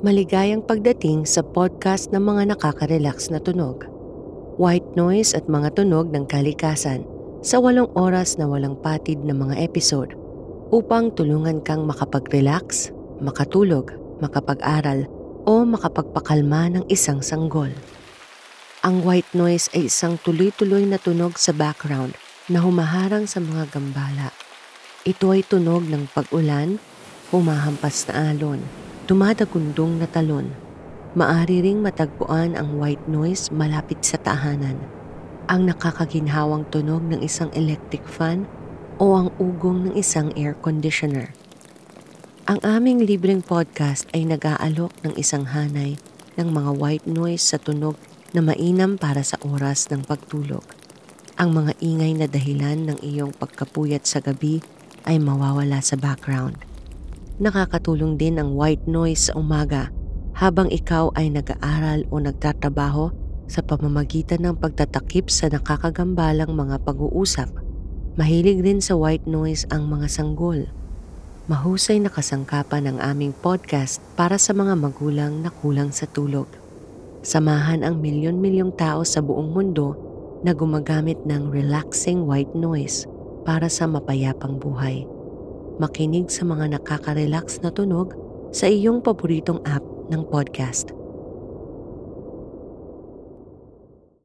Maligayang pagdating sa podcast ng mga nakaka-relax na tunog. White noise at mga tunog ng kalikasan sa walong oras na walang patid na mga episode upang tulungan kang makapag-relax, makatulog, makapag-aral o makapagpakalma ng isang sanggol. Ang white noise ay isang tuloy-tuloy na tunog sa background na humaharang sa mga gambala. Ito ay tunog ng pag-ulan, humahampas na alon, dumadagundong na talon. Maari ring matagpuan ang white noise malapit sa tahanan. Ang nakakaginhawang tunog ng isang electric fan o ang ugong ng isang air conditioner. Ang aming libreng podcast ay nag-aalok ng isang hanay ng mga white noise sa tunog na mainam para sa oras ng pagtulog. Ang mga ingay na dahilan ng iyong pagkapuyat sa gabi ay mawawala sa background. Nakakatulong din ang white noise sa umaga habang ikaw ay nag-aaral o nagtatrabaho sa pamamagitan ng pagtatakip sa nakakagambalang mga pag-uusap. Mahilig rin sa white noise ang mga sanggol. Mahusay na kasangkapan ang aming podcast para sa mga magulang na kulang sa tulog. Samahan ang milyon-milyong tao sa buong mundo na gumagamit ng relaxing white noise para sa mapayapang buhay makinig sa mga nakaka-relax na tunog sa iyong paboritong app ng podcast.